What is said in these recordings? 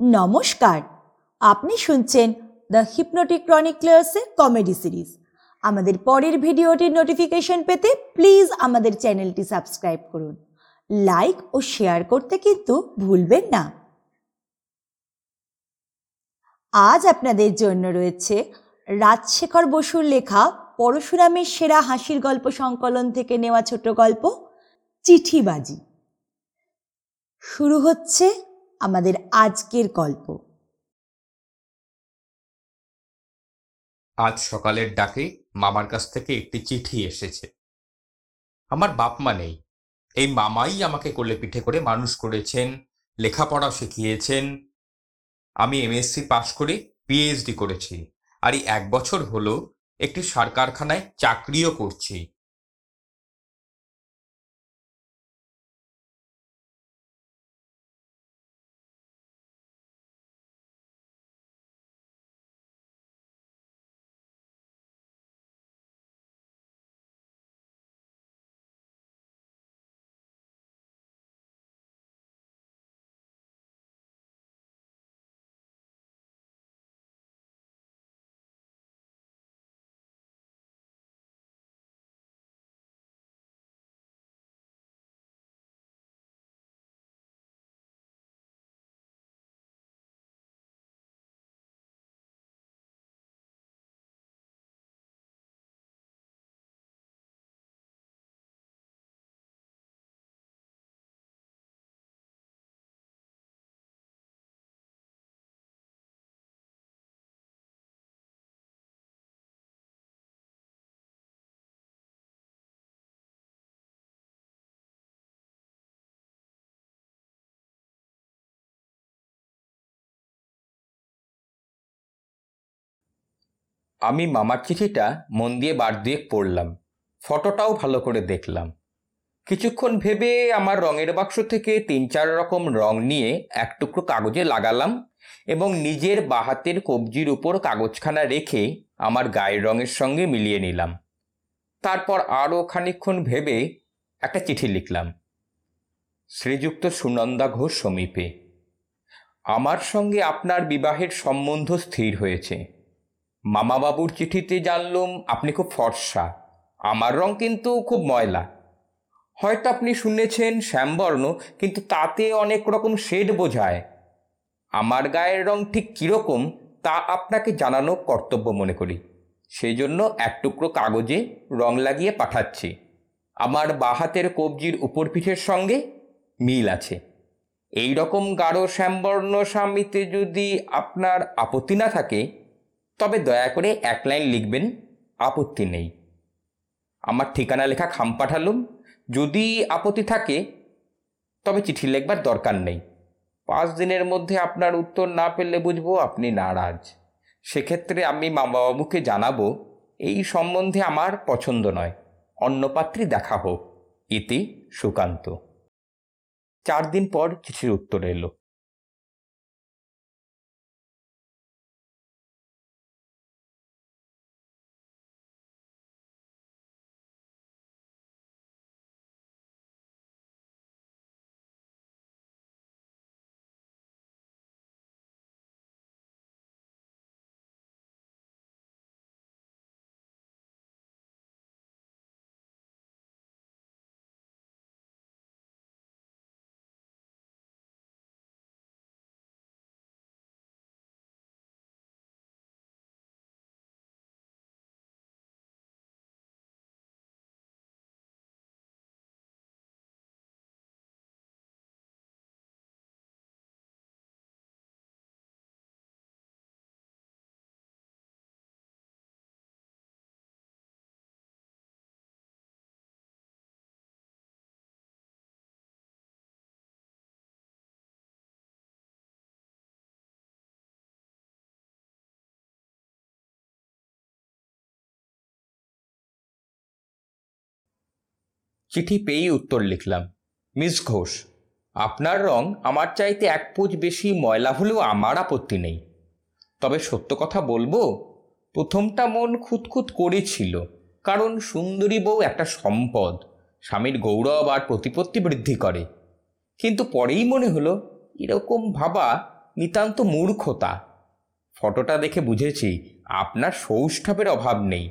নমস্কার। আপনি শুনছেন দ্য হিপনোটিক ক্রনিক্লার্সের কমেডি সিরিজ আমাদের পরের ভিডিওটির নোটিফিকেশন পেতে প্লিজ আমাদের চ্যানেলটি সাবস্ক্রাইব করুন। লাইক ও শেয়ার করতে কিন্তু ভুলবেন না। আজ আপনাদের জন্য রয়েছে রাজশেখর বসুর লেখা পরশুরামের সেরা হাসির গল্প সংকলন থেকে নেওয়া ছোট গল্প, চিঠিবাজি। শুরু হচ্ছে আমাদের আজকের গল্প। আজ সকালের ডাকে মামার কাছ থেকে একটি চিঠি এসেছে। আমার বাপ মা নেই। এই মামাই আমাকে কোলে পিঠে করে মানুষ করেছেন, লেখাপড়া শিখিয়েছেন। আমি এমএসসি পাশ করে পিএইচডি করেছি। আর এই এক বছর হলো একটি সার কারখানায় চাকরিও করছি। আমি মামার চিঠিটা মন দিয়ে বার দিয়ে পড়লাম। ফটোটাও ভালো করে দেখলাম। কিছুক্ষণ ভেবে আমার রঙের বাক্স থেকে তিন চার রকম রং নিয়ে এক টুকরো কাগজে লাগালাম এবং নিজের বাহাতের কবজির উপর কাগজখানা রেখে আমার গায়ের রঙের সঙ্গে মিলিয়ে নিলাম। তারপর আরও খানিকক্ষণ ভেবে একটা চিঠি লিখলাম। শ্রীযুক্ত সুনন্দা ঘোষ সমীপে। আমার সঙ্গে আপনার বিবাহের সম্বন্ধ স্থির হয়েছে। মামাবাবুর চিঠিতে জানলুম, আপনি খুব ফর্সা। আমার রং কিন্তু খুব ময়লা। হয়তো আপনি শুনেছেন শ্যামবর্ণ, কিন্তু তাতে অনেক রকম শেড বোঝায়। আমার গায়ের রং ঠিক কীরকম, তা আপনাকে জানানো কর্তব্য মনে করি। সেই জন্য এক টুকরো কাগজে রং লাগিয়ে পাঠাচ্ছি। আমার বাহাতের কবজির উপর পিঠের সঙ্গে মিল আছে। এই রকম গাঢ় শ্যামবর্ণ স্বামীতে যদি আপনার আপত্তি না থাকে তবে দয়া করে এক লাইন লিখবেন, আপত্তি নেই। আমার ঠিকানা লেখা খাম পাঠালুম যদি আপত্তি থাকে, তবে চিঠি লেখবার দরকার নেই। পাঁচ দিনের মধ্যে আপনার উত্তর না পেলে বুঝব আপনি নারাজ। সেক্ষেত্রে আমি মা মামাবাবুকে জানাব, এই সম্বন্ধে আমার পছন্দ নয়। অন্য পাত্রী দেখা হোক। ইতি সুকান্ত। চার দিন পর চিঠির উত্তর এলো। চিঠি পেয়েই উত্তর লিখলাম, মিস ঘোষ, আপনার রং আমার চাইতে এক পুজ বেশি ময়লা হলেও আমার আপত্তি নেই। তবে সত্য কথা বলব, প্রথমটা মন খুঁতখুত করেছিল, কারণ সুন্দরী বউ একটা সম্পদ, স্বামীর গৌরব আর প্রতিপত্তি বৃদ্ধি করে। কিন্তু পরেই মনে হলো, এরকম ভাবা নিতান্ত মূর্খতা। ফটোটা দেখে বুঝেছি, আপনার সৌষ্ঠবের অভাব নেই,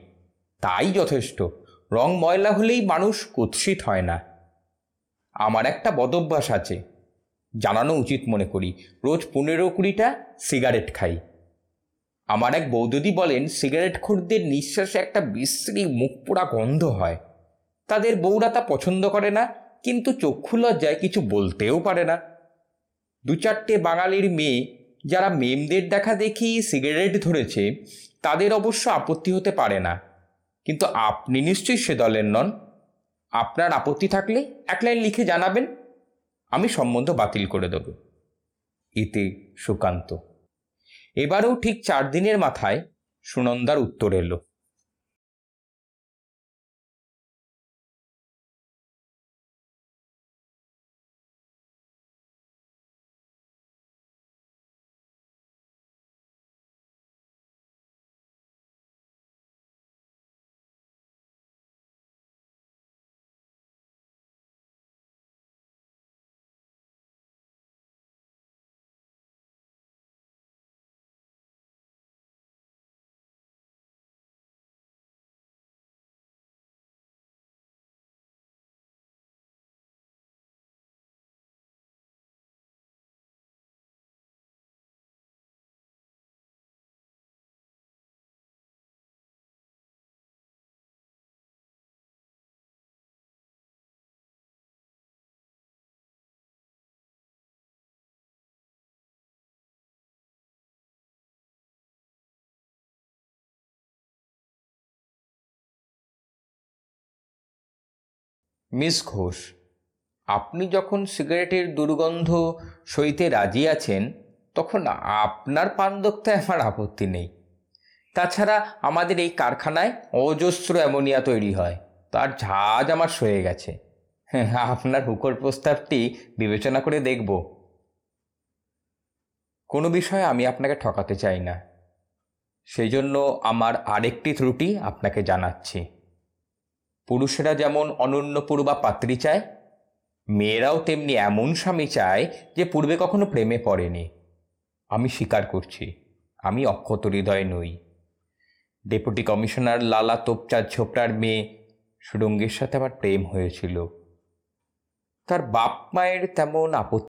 তাই যথেষ্ট। রং ময়লা হলেই মানুষ কুৎসিত হয় না। আমার একটা বদভ্যাস আছে, জানানো উচিত মনে করি। রোজ পনেরো কুড়িটা সিগারেট খাই। আমার এক বৌদি বলেন, সিগারেট খোরদের নিঃশ্বাসে একটা বিশ্রী মুখ পোড়া গন্ধ হয়। তাদের বউরা তা পছন্দ করে না, কিন্তু চক্ষু লজ্জায় কিছু বলতেও পারে না। দু চারটে বাঙালির মেয়ে, যারা মেমদের দেখা দেখি সিগারেট ধরেছে, তাদের অবশ্য আপত্তি হতে পারে না। কিন্তু আপনি নিশ্চয়ই সে দলের নন। আপনার আপত্তি থাকলে এক লাইন লিখে জানাবেন। আমি সম্বন্ধ বাতিল করে দেব। এতে সুকান্ত। এবারেও ঠিক চার দিনের মাথায় সুনন্দার উত্তর এলো। মিস ঘোষ, আপনি যখন সিগারেটের দুর্গন্ধ সইতে রাজি আছেন, তখন আপনার পান দোক্তায় আমার আপত্তি নেই। তাছাড়া আমাদের এই কারখানায় অজস্র অ্যামোনিয়া তৈরি হয়, তার ঝাঁজ আমার সয়ে গেছে। হ্যাঁ আপনার হুকর প্রস্তাবটি বিবেচনা করে দেখব। কোনো বিষয়ে আমি আপনাকে ঠকাতে চাই না। সেই জন্য আমার আরেকটি ত্রুটি আপনাকে জানাচ্ছি। পুরুষেরা যেমন অনন্য পূর্বা পাত্রী চায়, মেয়েরাও তেমনি এমন স্বামী চায় যে পূর্বে কখনো প্রেমে পড়েনি। আমি স্বীকার করছি, আমি অক্ষত হৃদয় নই। ডেপুটি কমিশনার লালা তোপচাঁদ ছোপড়ার মেয়ে সুরঙ্গের সাথে আমার প্রেম হয়েছিল। তার বাপ মায়ের তেমন আপত্তি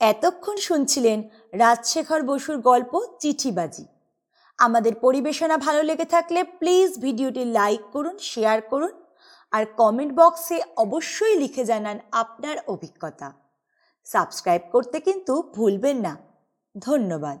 এতক্ষণ শুনছিলেন রাজশেখর বসুর গল্প চিঠিবাজি। আমাদের পরিবেশনা ভালো লেগে থাকলে প্লিজ ভিডিওটি লাইক করুন শেয়ার করুন, আর কমেন্ট বক্সে অবশ্যই লিখে জানান আপনার অভিজ্ঞতা। সাবস্ক্রাইব করতে কিন্তু ভুলবেন না। ধন্যবাদ।